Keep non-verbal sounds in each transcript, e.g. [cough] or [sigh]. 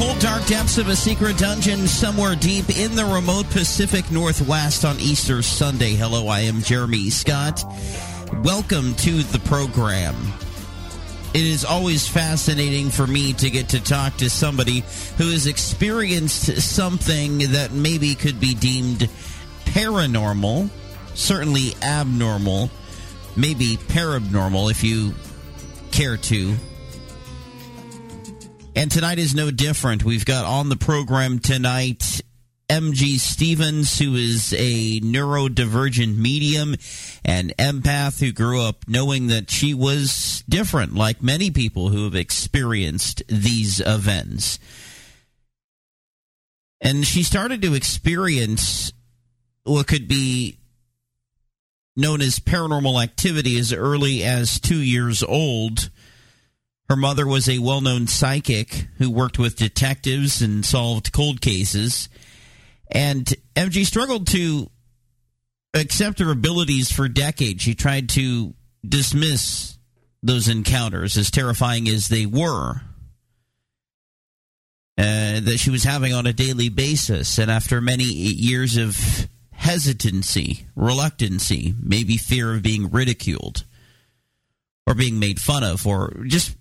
cold, dark depths of a secret dungeon somewhere deep in the remote Pacific Northwest on Easter Sunday. Hello, I am Jeremy Scott. Welcome to the program. It is always fascinating for me to get to talk to somebody who has experienced something that maybe could be deemed paranormal, certainly abnormal, maybe parabnormal if you care to. And tonight is no different. We've got on the program tonight MG Stephens, who is a neurodivergent medium and empath who grew up knowing that she was different, like many people who have experienced these events. And she started to experience what could be known as paranormal activity as early as two years old. Her mother was a well known psychic who worked with detectives and solved cold cases. And MG struggled to accept her abilities for decades. She tried to dismiss those encounters, as terrifying as they were, uh, that she was having on a daily basis. And after many years of hesitancy, reluctancy, maybe fear of being ridiculed or being made fun of, or just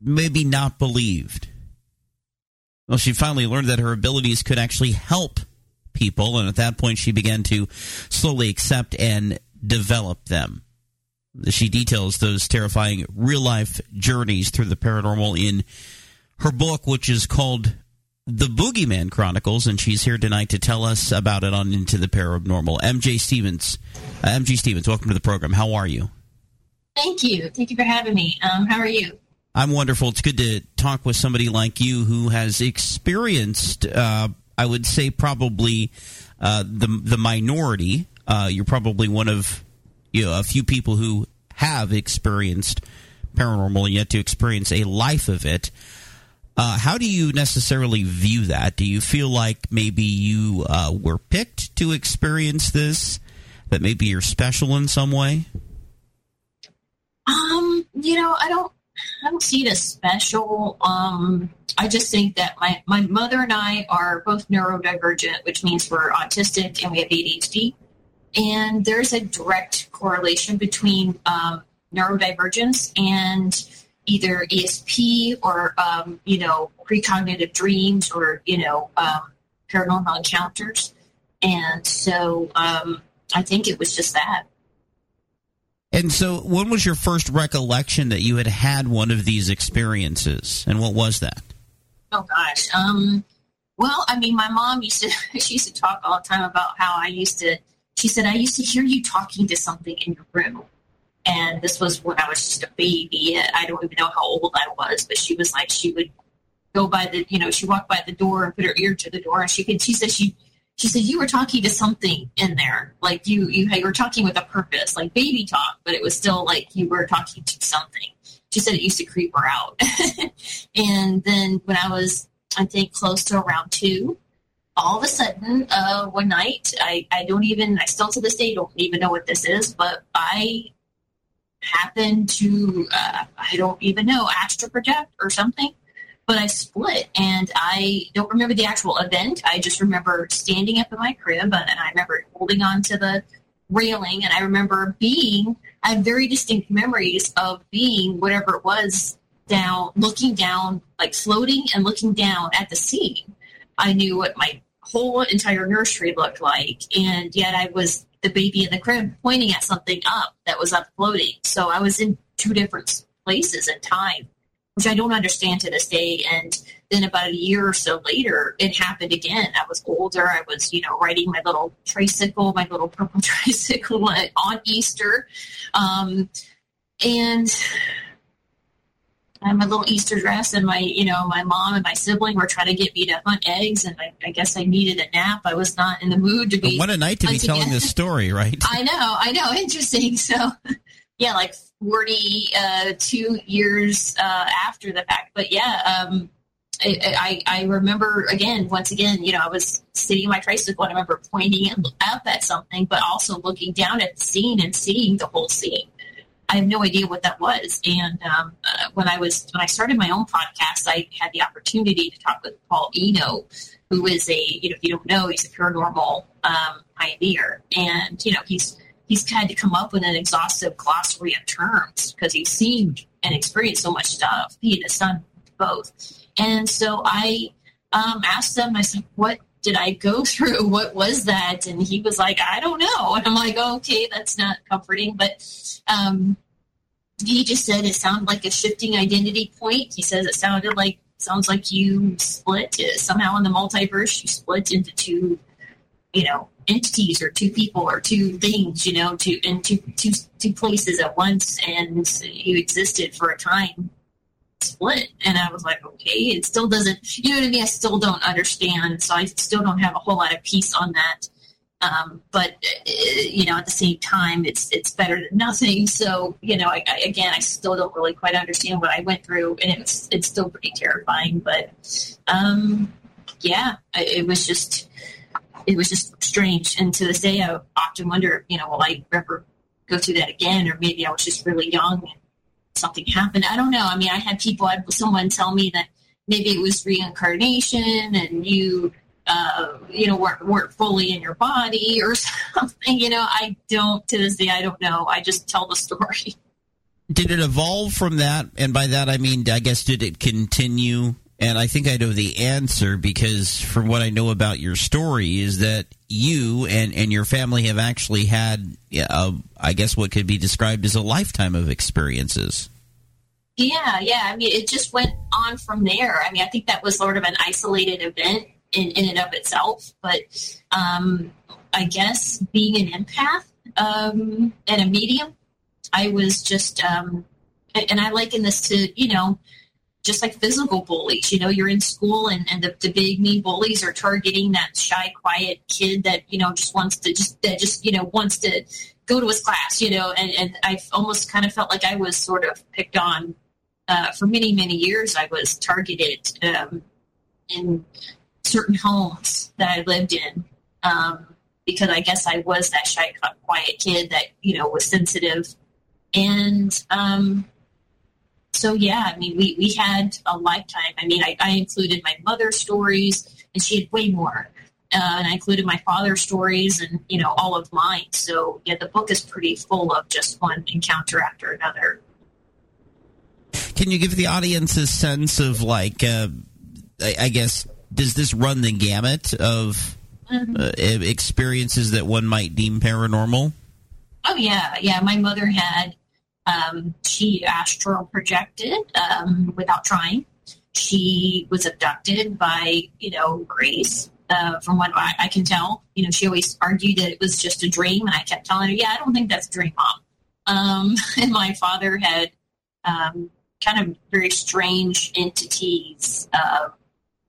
maybe not believed. Well, she finally learned that her abilities could actually help people, and at that point, she began to slowly accept and develop them. She details those terrifying real life journeys through the paranormal in her book, which is called The Boogeyman Chronicles, and she's here tonight to tell us about it on Into the Paranormal. MJ Stephens, uh, MG Stephens, welcome to the program. How are you? Thank you. Thank you for having me. Um, how are you? I'm wonderful. It's good to talk with somebody like you who has experienced, uh, I would say, probably uh, the the minority. Uh, you're probably one of you know, a few people who have experienced paranormal and yet to experience a life of it. Uh, how do you necessarily view that? Do you feel like maybe you uh, were picked to experience this? That maybe you're special in some way? Um, you know, I don't I don't see it as special. Um, I just think that my, my mother and I are both neurodivergent, which means we're autistic and we have ADHD. And there's a direct correlation between um, neurodivergence and either ESP or, um, you know, precognitive dreams or, you know, um, paranormal encounters. And so um, I think it was just that. And so, when was your first recollection that you had had one of these experiences, and what was that? Oh gosh. Um. Well, I mean, my mom used to [laughs] she used to talk all the time about how I used to. She said I used to hear you talking to something in your room, and this was when I was just a baby. I don't even know how old I was, but she was like she would go by the you know she walked by the door and put her ear to the door, and she could she said she she said you were talking to something in there. Like you you, you were talking with a purpose like baby talk but it was still like you were talking to something. She said it used to creep her out. [laughs] And then when i was i think close to around two all of a sudden uh, one night I, I don't even i still to this day don't even know what this is but i happened to uh, i don't even know astral project or something but I split and I don't remember the actual event. I just remember standing up in my crib and I remember holding on to the railing and I remember being, I have very distinct memories of being whatever it was down, looking down, like floating and looking down at the sea. I knew what my whole entire nursery looked like and yet I was the baby in the crib pointing at something up that was up floating. So I was in two different places and time which I don't understand to this day. And then about a year or so later, it happened again. I was older. I was, you know, riding my little tricycle, my little purple [laughs] tricycle [laughs] on Easter. Um, and I had my little Easter dress, and my, you know, my mom and my sibling were trying to get me to hunt eggs, and I, I guess I needed a nap. I was not in the mood to be. What a night to be telling this story, right? [laughs] I know, I know, interesting. So, yeah, like 42 uh, years uh, after the fact. But yeah, um, I, I, I, remember again, once again, you know, I was sitting in my tricycle and I remember pointing up at something, but also looking down at the scene and seeing the whole scene. I have no idea what that was. And um, uh, when I was when I started my own podcast, I had the opportunity to talk with Paul Eno, who is a you know if you don't know, he's a paranormal um, pioneer, and you know he's he's had to come up with an exhaustive glossary of terms because he's seen and experienced so much stuff. He and his son both. And so I um, asked him, I said, what did I go [laughs] through? What was that? And he was like, I don't know. And I'm like, okay, that's not comforting. But um, he just said it sounded like a shifting identity point. He says it sounded like, sounds like you split somehow in the multiverse, you split into two, you know, entities or two people or two things, you know, two in two two two places at once, and you existed for a time split. And I was like, okay, it still doesn't, you know what I mean? I still don't understand, so I still don't have a whole lot of peace on that. Um, but uh, you know, at the same time, it's it's better than nothing. So you know, I, I, again, I still don't really quite understand what I went through, and it's it's still pretty terrifying. But um, yeah, it was just it was just strange. And to this day, I often wonder, you know, will I ever go through that again? Or maybe I was just really young and something happened. I don't know. I mean, I had people, I someone tell me that maybe it was reincarnation and you, uh, you know, weren't, weren't fully in your body or [laughs] something. You know, I don't, to this day, I don't know. I just tell the story. Did it evolve from that? And by that, I mean, I guess, did it continue and I think I know the answer because from what I know about your story is that you and, and your family have actually had, uh, I guess, what could be described as a lifetime of experiences. Yeah, yeah. I mean, it just went on from there. I mean, I think that was sort of an isolated event in, in and of itself. But um, I guess being an empath um, and a medium, I was just, um, and I liken this to, you know, just like physical bullies. You know, you're in school and, and the, the big mean bullies are targeting that shy, quiet kid that, you know, just wants to just, that just, you know, wants to go to his class, you know, and, and I almost kind of felt like I was sort of picked on uh, for many, many years. I was targeted um, in certain homes that I lived in um, because I guess I was that shy, quiet kid that, you know, was sensitive. And, um, so yeah, I mean, we, we had a lifetime. I mean, I, I included my mother's stories, and she had way more. Uh, and I included my father's stories and you know all of mine. So yeah, the book is pretty full of just one encounter after another. Can you give the audience a sense of like, uh, I, I, guess, does this run the gamut of mm-hmm. uh, experiences that one might deem paranormal? Oh yeah, yeah. My mother had um, she astral projected um, without trying. She was abducted by, you know, Grays. Uh, from what I, I, can tell, you know, she always argued that it was just a dream, and I kept telling her, "Yeah, I don't think that's a dream, mom." Um, [laughs] and my father had um, kind of very strange entities. Uh,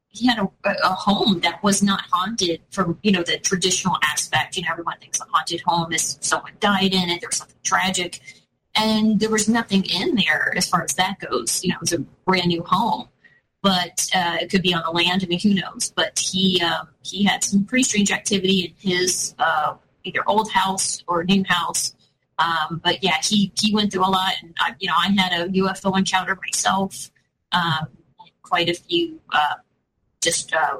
he had a, a home that was not haunted from you know the traditional aspect. You know, everyone thinks a haunted home is someone died in it. There's something tragic, and there was nothing in there as far as that goes. You know, it was a brand new home, but uh, it could be on the land. I mean, who knows? But he um, he had some pretty strange activity in his uh, either old house or new house. Um, but yeah, he he went through a lot, and I, you know, I had a UFO encounter myself. Um, quite a few uh, just uh,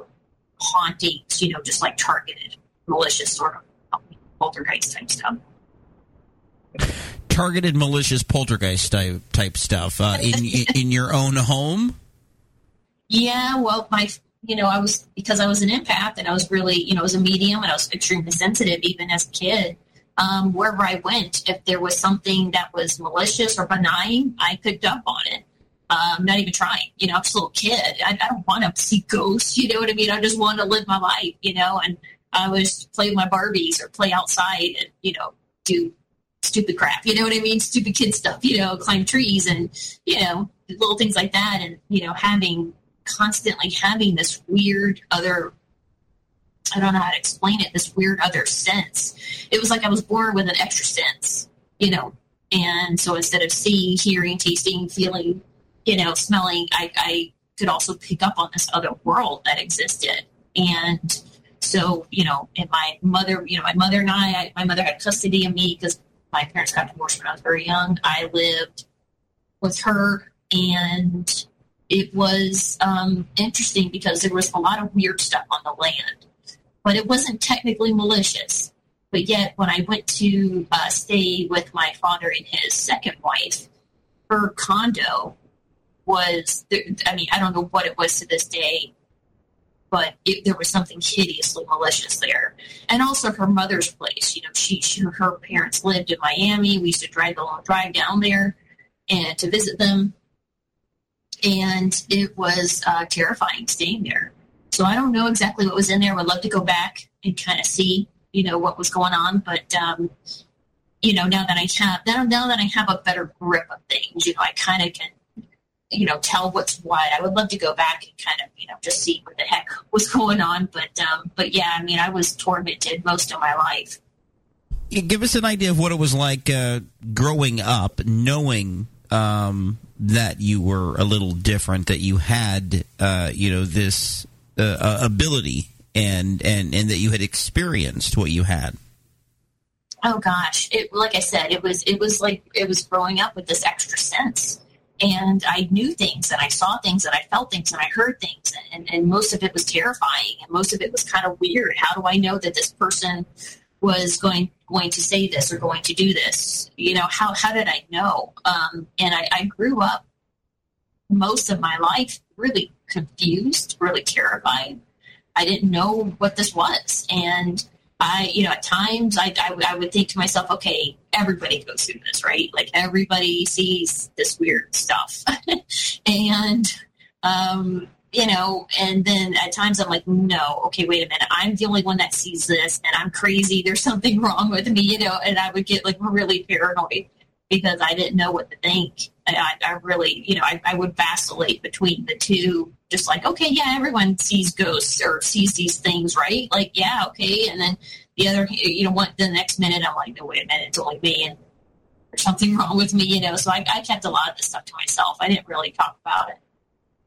hauntings, you know, just like targeted, malicious sort of poltergeist type stuff. Targeted malicious poltergeist type type stuff uh, [laughs] in in your own home. Yeah, well, my you know, I was because I was an empath and I was really, you know, as a medium and I was extremely sensitive even as a kid. Um, wherever I went, if there was something that was malicious or benign, I picked up on it. I'm um, not even trying. You know, I'm just a little kid. I, I don't want to see ghosts. You know what I mean? I just want to live my life. You know, and I was play with my Barbies or play outside and you know do stupid crap. You know what I mean? Stupid kid stuff. You know, climb trees and you know little things like that. And you know, having constantly having this weird other I don't know how to explain it, this weird other sense. It was like I was born with an extra sense, you know. And so instead of seeing, hearing, tasting, feeling, you know, smelling, I, I could also pick up on this other world that existed. And so, you know, and my mother, you know, my mother and I, I my mother had custody of me because my parents got divorced when I was very young. I lived with her and it was um, interesting because there was a lot of weird stuff on the land, but it wasn't technically malicious. But yet, when I went to uh, stay with my father and his second wife, her condo was, I mean, I don't know what it was to this day, but it, there was something hideously malicious there. And also her mother's place. You know, she, she her parents lived in Miami. We used to drive the long drive down there and to visit them. And it was uh, terrifying staying there. So I don't know exactly what was in there. Would love to go back and kind of see, you know, what was going on. But um, you know, now that I have now, now that I have a better grip of things, you know, I kind of can you know, tell what's what. I would love to go back and kind of, you know, just see what the heck was going on. But, um, but yeah, I mean, I was tormented most of my life. Give us an idea of what it was like uh, growing up, knowing um, that you were a little different, that you had, uh, you know, this uh, ability, and and and that you had experienced what you had. Oh gosh, it like I said, it was it was like it was growing up with this extra sense and I knew things and I saw things and I felt things and I heard things and, and most of it was terrifying and most of it was kind of weird. How do I know that this person was going going to say this or going to do this? You know, how how did I know? Um, and I, I grew up most of my life really confused, really terrified. I didn't know what this was, and I, you know, at times I, I, I, would think to myself, okay, everybody goes through this, right? Like everybody sees this weird stuff. [laughs] and, um, you know, and then at times I'm like, no, okay, wait a minute. I'm the only one that sees this and I'm crazy. There's something [laughs] wrong with me, you know, and I would get like really paranoid because I didn't know what to think. I, I really, you know, I, I would vacillate between the two just like, okay, yeah, everyone sees ghosts or sees these things, right? Like, yeah, okay. And then the other, you know, what the next minute, I'm like, no, wait a minute, it's only me and there's something wrong with me, you know. So I, I kept a lot of this stuff to myself. I didn't really talk about it.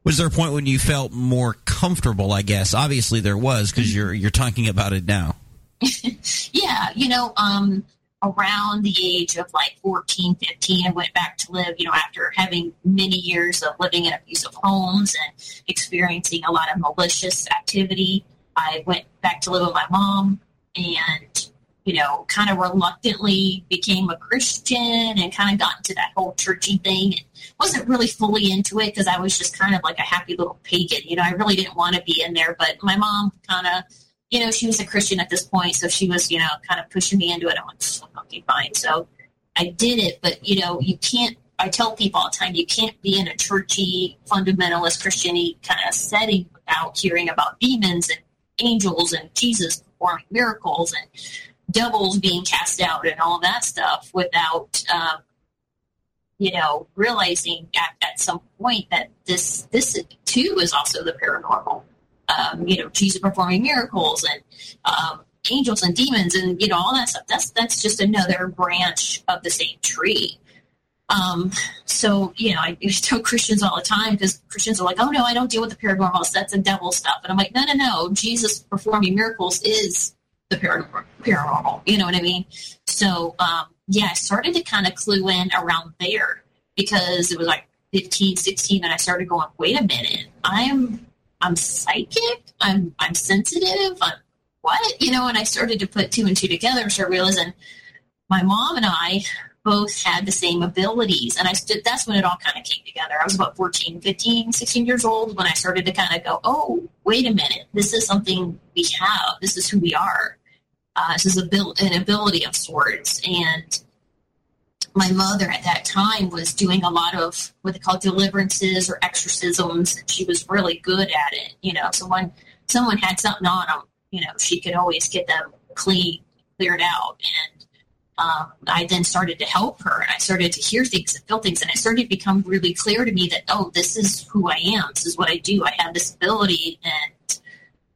Was there a point when you felt more comfortable? I guess obviously there was because you're you're talking about it now. [laughs] yeah, you know, um, around the age of like 14, 15, I went back to live, you know, after having many years of living in abusive homes and experiencing a lot of malicious activity. I went back to live with my mom and, you know, kind of reluctantly became a Christian and kind of got into that whole churchy thing. And wasn't really fully into it because I was just kind of like a happy little pagan. You know, I really didn't want to be in there, but my mom kind of you know, she was a Christian at this point, so she was, you know, kind of pushing me into it. I'm like, okay, fine. So I did it, but you know, you can't. I tell people all the time, you can't be in a churchy, fundamentalist, Christiany kind of setting without hearing about demons and angels and Jesus performing miracles and devils being cast out and all that stuff without, um, you know, realizing at, at some point that this this too is also the paranormal um, you know, Jesus performing miracles and um, angels and demons and you know all that stuff. That's that's just another branch of the same tree. Um, so you know, I, I tell Christians all the time because Christians are like, "Oh no, I don't deal with the paranormal. So That's the devil stuff." And I'm like, "No, no, no. Jesus performing miracles is the paranormal. paranormal you know what I mean?" So um, yeah, I started to kind of clue in around there because it was like 15, 16, and I started going, "Wait a minute, I'm I'm psychic. I'm I'm sensitive. I'm what you know?" And I started to put two and two together and start realizing my mom and I both had the same abilities. And I stood, that's when it all kind of came together. I was about 14, 15, 16 years old when I started to kind of go, oh, wait a minute. This is something we have. This is who we are. Uh, this is a bil- an ability of sorts. And my mother at that time was doing a lot of what they call deliverances or exorcisms. And She was really good at it. You know, so when someone had something on them, you know, she could always get them clean, cleared out. And um, I then started to help her and I started to hear things and feel things and it started to become really clear to me that, oh, this is who I am. This is what I do. I have this ability and,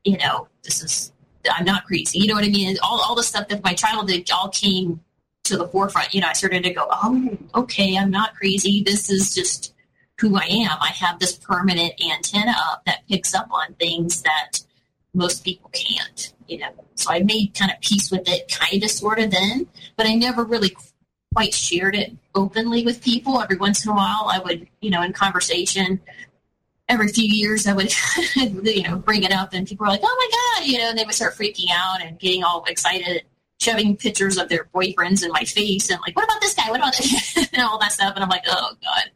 you know, this is, I'm not crazy. You know what I mean? All, all the stuff that my childhood all came to the forefront. You know, I started to go, oh, okay, I'm not crazy. This is just who I am. I have this permanent antenna up that picks up on things that most people can't, you know. So I made kind of peace with it, kind of, sort of then, but I never really quite shared it openly with people. Every once in a while, I would, you know, in conversation, every few years, I would, [laughs] you know, bring it up, and people were like, "Oh my god," you know, and they would start freaking out and getting all excited, shoving pictures of their boyfriends in my face, and like, "What about this guy? What about this?" [laughs] and all that stuff, and I'm like, "Oh god."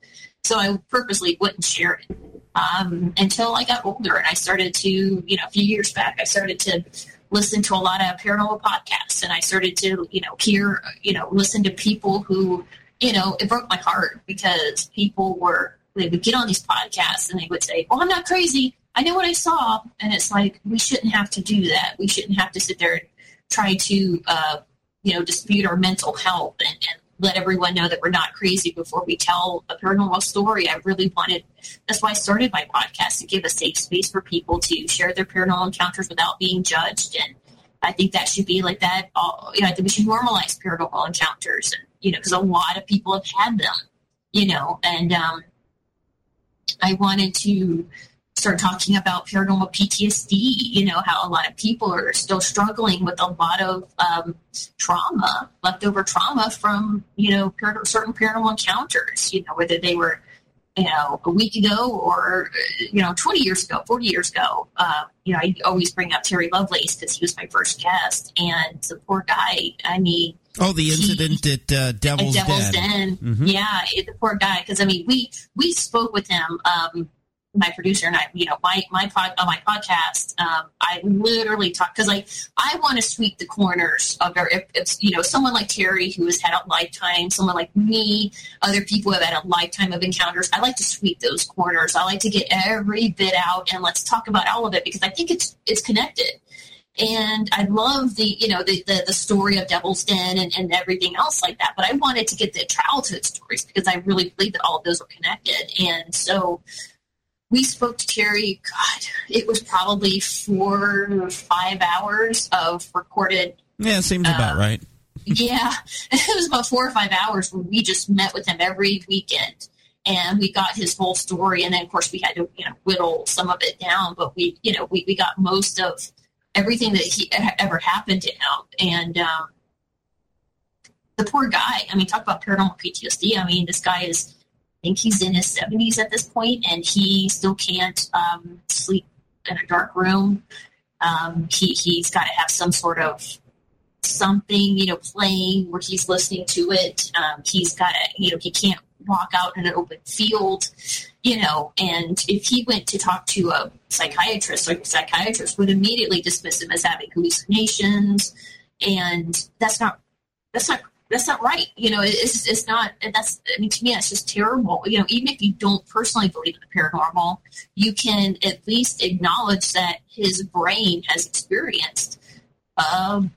So I purposely wouldn't share it um, until I got older and I started to, you know, a few years back, I started to listen to a lot of paranormal podcasts and I started to, you know, hear, you know, listen to people who, you know, it broke my heart because people were, they would get on these podcasts and they would say, well, I'm not crazy. I know what I saw. And it's like, we shouldn't have to do that. We shouldn't have to sit there and try to, uh, you know, dispute our mental health and, and let everyone know that we're not crazy before we tell a paranormal story. I really wanted, that's why I started my podcast to give a safe space for people to share their paranormal encounters without being judged. And I think that should be like that. All, you know, I think we should normalize paranormal encounters, and, you know, because a lot of people have had them, you know, and um, I wanted to start talking about paranormal PTSD, you know, how a lot of people are still struggling with a lot of um, trauma, leftover trauma from, you know, par- certain paranormal encounters, you know, whether they were, you know, a week ago or, you know, 20 years ago, 40 years ago. Uh, you know, I always bring up Terry Lovelace because he was my first guest. And the poor guy, I mean, Oh, the incident he, at uh, Devil's, at Devil's Den. Den. Mhm. Yeah, it, the poor guy. Because I mean, we we spoke with him. Um, my producer and I, you know, my my pod, on my podcast, um, I literally talk because like I want to sweep the corners of there. If it's you know someone like Terry who has had a lifetime, someone like me, other people have had a lifetime of encounters. I like to sweep those corners. I like to get every bit out and let's talk about all of it because I think it's it's connected. And I love the, you know, the, the, the story of Devil's Den and, and everything else like that. But I wanted to get the childhood stories because I really believe that all of those are connected. And so we spoke to Terry. God, it was probably four or five hours of recorded. Yeah, it seems about Uh, right. [laughs] Yeah, it was about four or five hours where we just met with him every weekend. And we got his whole story, and then of course we had to, you know, whittle some of it down. But we, you know, we, we got most of everything that he ever happened to him. And um, the poor guy. I mean, talk about paranormal PTSD. I mean, this guy is think he's in his 70s at this point, and he still can't um, sleep in a dark room. Um, he, he's got to have some sort of something, you know, playing where he's listening to it. Um, he's got to, you know, he can't walk out in an open field, you know, and if he went to talk to a psychiatrist, like a psychiatrist would immediately dismiss him as having hallucinations, and that's not, that's not that's not right. You know, it's it's not. That's I mean, to me, that's just terrible. You know, even if you don't personally believe in the paranormal, you can at least acknowledge that his brain has experienced um,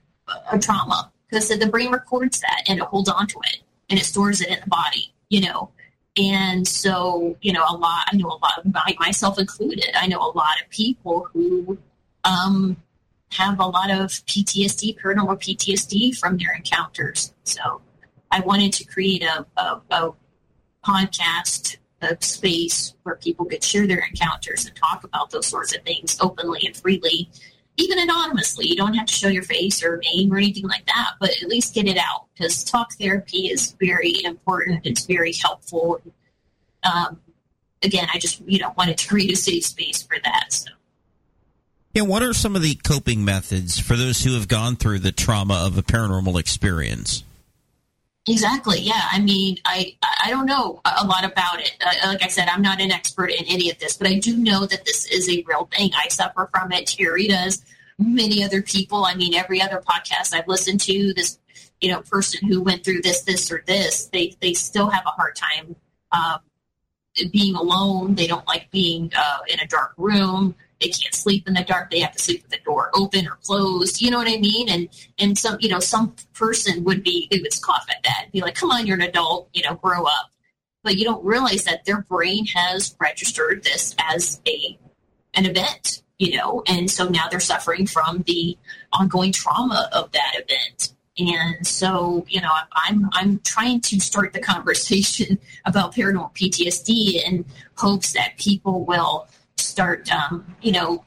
a trauma because the brain records that and it holds on to it and it stores it in the body. You know, And so, you know, a lot, I know a lot, myself included, I know a lot of people who um, have a lot of PTSD, paranormal PTSD from their encounters. So I wanted to create a, a, a podcast, space where people could share their encounters and talk about those sorts of things openly and freely, even anonymously. You don't have to show your face or name or anything like that, but at least get it out because talk therapy is very important. It's very helpful. Um, again, I just you know wanted to create a safe space for that. So. Yeah, what are some of the coping methods for those who have gone through the trauma of a paranormal experience? Exactly. Yeah. I mean, I I don't know a lot about it. Uh, like I said, I'm not an expert in any of this, but I do know that this is a real thing. I suffer from it. Terry does. Many other people. I mean, every other podcast I've listened to, this you know person who went through this, this, or this, they they still have a hard time um, being alone. They don't like being uh, in a dark room they can't sleep in the dark they have to sleep with the door open or closed you know what i mean? And and some you know some person would be they would scoff at that be like come on you're an adult you know grow up. But you don't realize that their brain has registered this as a an event you know? And so now they're suffering from the ongoing trauma of that event. And so you know i'm i'm trying to start the [laughs] conversation about paranormal ptsd in hopes that people will start, um, you know,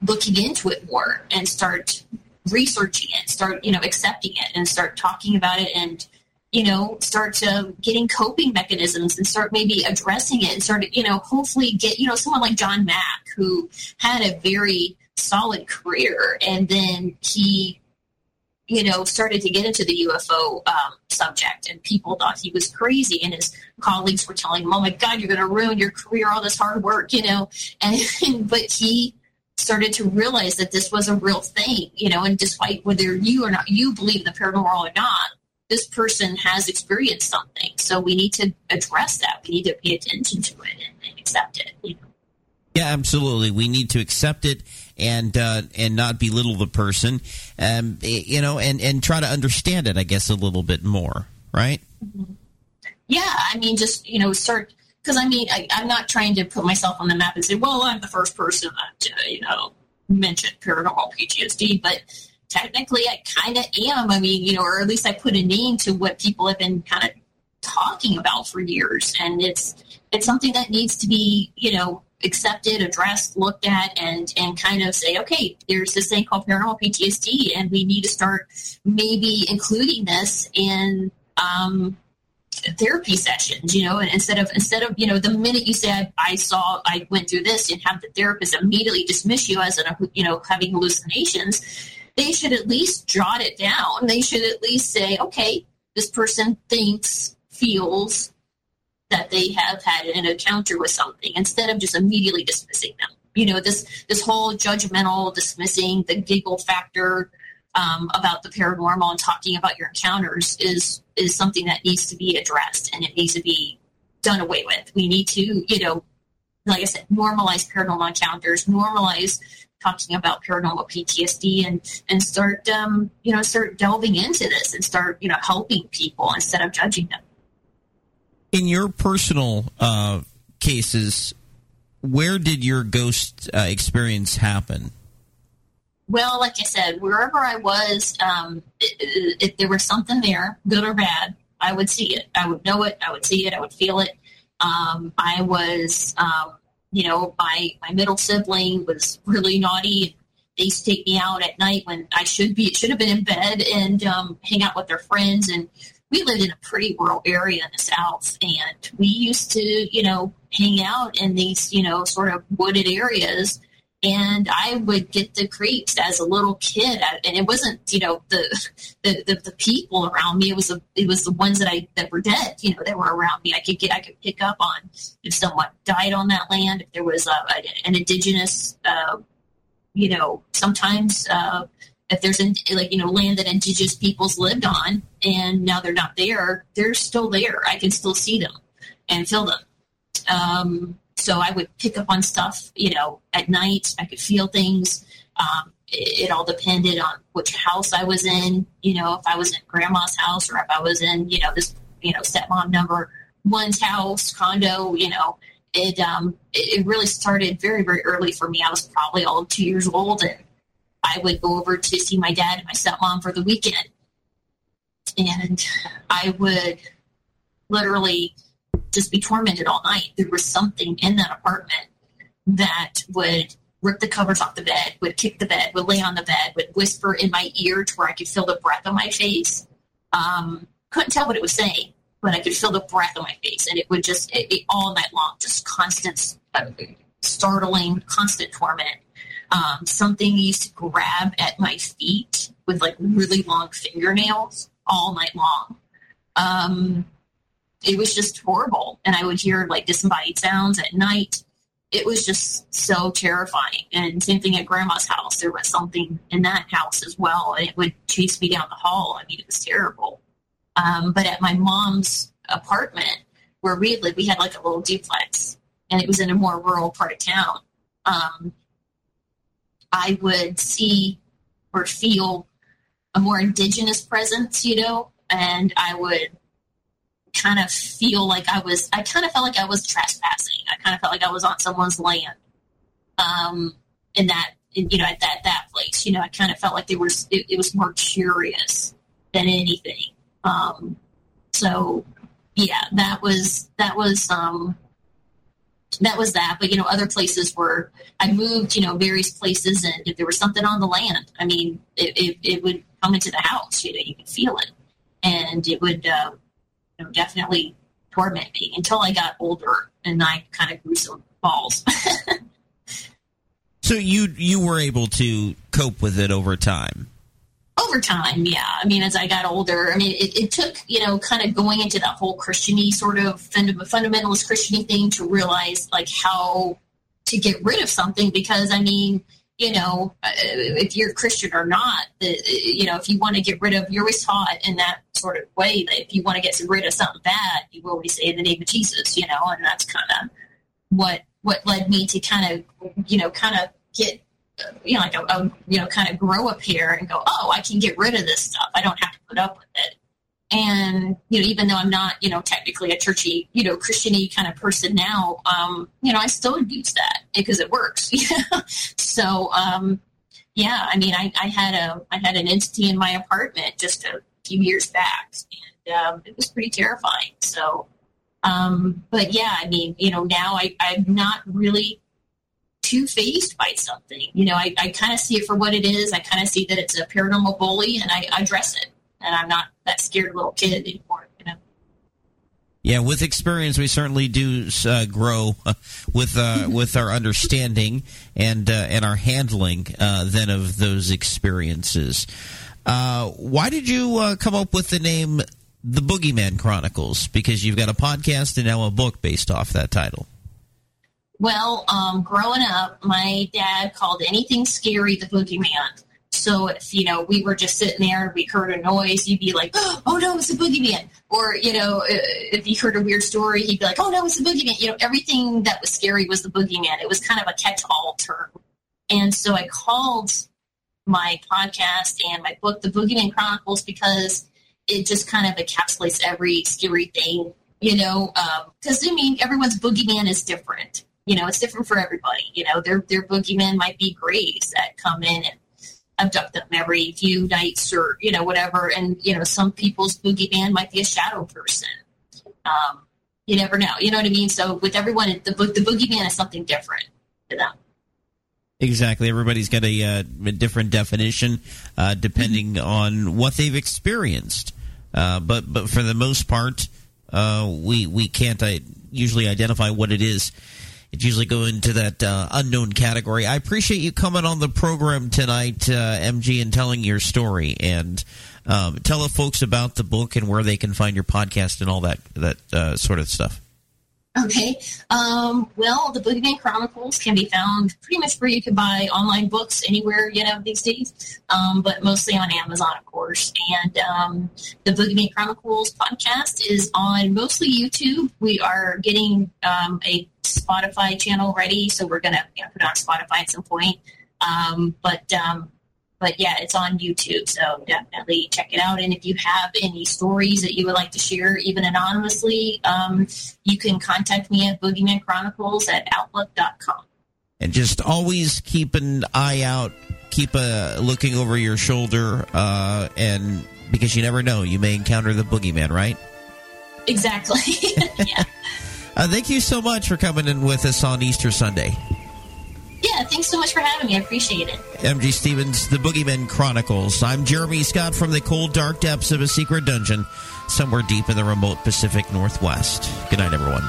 looking into it more and start researching it, start, you know, accepting it and start talking about it and, you know, start uh, getting coping mechanisms and start maybe addressing it and start, you know, hopefully get, you know, someone like John Mack who had a very solid career and then he you know, started to get into the UFO um, subject, and people thought he was crazy, and his colleagues were telling him, "Oh my God, you're going to ruin your career, all this hard work," you know. And, [laughs] and but he started to realize that this was a real thing, you know. And despite whether you or not you believe the paranormal or not, this person has experienced something, so we need to address that. We need to pay attention to it and, and accept it. You know? Yeah, absolutely. We need to accept it and uh, and not belittle the person, um, you know, and and try to understand it, I guess, a little bit more, right? Yeah, I mean, just you know, start because I mean, I, am not trying to put myself on the map and say, well, I'm the first person that uh, you know mentioned paranormal PTSD, but technically, I kind of am. I mean, you know, or at least I put a name to what people have been kind of talking about for years, and it's it's something that needs to be, you know, accepted, addressed, looked at, and and kind of say, okay, there's this thing called paranormal PTSD, and we need to start maybe including this in um, therapy sessions. You know, and instead of instead of you know the minute you said I saw I went through this, and have the therapist immediately dismiss you as a you know having hallucinations, they should at least jot it down. They should at least say, okay, this person thinks, feels, that they have had an encounter with something instead of just immediately dismissing them. You know, this this whole judgmental dismissing, the giggle factor um, about the paranormal and talking about your encounters is is something that needs to be addressed and it needs to be done away with. We need to, you know, like I said, normalize paranormal encounters, normalize talking about paranormal PTSD, and and start, um, you know, start delving into this and start, you know, helping people instead of judging them in your personal uh, cases, where did your ghost uh, experience happen? Well, like I said, wherever I was, um, if there was something there, good or bad, I would see it. I would know it. I would see it. I would feel it. Um, I was, um, you know, my my middle sibling was really naughty. They used to take me out at night when I should be should have been in bed and um, hang out with their friends. And we lived in a pretty rural area in the South, and we used to, you know, hang out in these, you know, sort of wooded areas. And I would get the creeps as a little kid, and it wasn't, you know, the the, the, the people around me. It was the it was the ones that I that were dead, you know, that were around me. I could get I could pick up on if someone died on that land, if there was a, an indigenous, uh, you know, sometimes uh, if there's like you know land that indigenous peoples lived on and now they're not there they're still there. I can still see them and feel them. Um, so i would pick up on stuff you know at night. I could feel things. Um, it, it, all depended on which house i was in. You know if i was in grandma's house or if i was in you know this you know stepmom number one's house, condo, you know, it um it, it really started very very early for me. I was probably all two years old, and I would go over to see my dad and my stepmom for the weekend, and I would literally just be tormented all night. There was something in that apartment that would rip the covers off the bed, would kick the bed, would lay on the bed, would whisper in my ear to where I could feel the breath on my face. Um, couldn't tell what it was saying, but I could feel the breath on my face, and it would just it, it, all night long, just constant, uh, startling, constant torment. Um, something used to grab at my feet with like really long fingernails all night long. Um, it was just horrible, and I would hear like disembodied sounds at night it was just so terrifying. And same thing at grandma's house. There was something in that house as well. And it would chase me down the hall. I mean, it was terrible. Um, but at my mom's apartment where we lived, we had like a little duplex and it was in a more rural part of town. Um, I would see or feel a more indigenous presence, you know, and I would kind of feel like I was, I kind of felt like I was trespassing. I kind of felt like I was on someone's land. Um, in that, you know, at that, that place, you know, I kind of felt like there was, it, it was more curious than anything. Um, so yeah, that was, that was, um, that was that. But you know, other places where I moved, you know, various places, and if there was something on the land, I mean, it, it, it would come into the house. You know, you could feel it, and it would uh, know, definitely torment me until I got older and I kind of grew some balls. [laughs] so you you were able to cope with it over time. Over time, yeah. I mean, as I got older, I mean, it, it took you know, kind of going into that whole Christiany sort of fundamentalist Christiany thing to realize like how to get rid of something because I mean you know, uh, if you're Christian or not, you know, if you want to get rid of, you're always taught in that sort of way that if you want to get rid of something bad, you always say in the name of Jesus, you know, and that's kind of what what led me to kind of, you know, kind of get, you know, like a, a you know, kind of grow up here and go, oh, I can get rid of this stuff. I don't have to put up with it. And, you know, even though I'm not, you know, technically a churchy, you know, Christiany kind of person now, um, you know, I still use that because it works. [laughs] so, um, yeah, I mean, I, I had a, I had an entity in my apartment just a few years back and, um, it was pretty terrifying. So, um, but yeah, I mean, you know, now I, I'm not really too fazed by something. You know, I, I kind of see it for what it is. I kind of see that it's a paranormal bully and I, I address it and I'm not that scared little kid anymore. You know. Yeah, with experience, we certainly do uh, grow uh, [laughs] with uh, [laughs] with our understanding and uh, and our handling uh, then of those experiences. Uh, why did you come up with the name The Boogeyman Chronicles? Because you've got a podcast and now a book based off that title. Well, um, growing up, my dad called anything scary the boogeyman. So if, you know, we were just sitting there we heard a noise, you'd be like, [gasps] oh no, it's a boogeyman. Or, you know, if you heard a weird story, he'd be like, oh no, it's a boogeyman. You know, everything that was scary was the boogeyman. It was kind of a catch-all term. And so I called my podcast and my book, The Boogeyman Chronicles, because it just kind of encapsulates every scary thing, you know, because um, I mean, everyone's boogeyman is different. You know, it's different for everybody. You know, their their boogeyman might be grays that come in and abduct them every few nights or you know whatever and you know some people's boogeyman might be a shadow person um, you never know you know what i mean so with everyone the, the boogeyman is something different to them Exactly. Everybody's got a, uh, a different definition uh, depending mm-hmm. on what they've experienced. Uh, but but for the most part, uh, we we can't uh, usually identify what it is it usually go into that uh, unknown category. I appreciate you coming on the program tonight, uh, MG, and telling your story. And um, tell the folks about the book and where they can find your podcast and all that that uh, sort of stuff. Okay. Um, well, the Boogeyman Chronicles can be found pretty much where you can buy online books anywhere, you know, these days, um, but mostly on Amazon, of course. And um, the Boogeyman Chronicles podcast is on mostly YouTube. We are getting um, a Spotify channel ready, so we're going to you know, put on Spotify at some point. Um, but um, but yeah, it's on YouTube, so definitely check it out. And if you have any stories that you would like to share, even anonymously, um, you can contact me at boogeymanchronicles at outlook.com. And just always keep an eye out, keep a looking over your shoulder, uh, and because you never know, you may encounter the boogeyman, right? Exactly. [laughs] yeah. [laughs] Uh, thank you so much for coming in with us on Easter Sunday. Yeah, thanks so much for having me. I appreciate it. MG Stephens, The Boogeyman Chronicles. I'm Jeremy Scott from the cold, dark depths of a secret dungeon somewhere deep in the remote Pacific Northwest. Good night, everyone.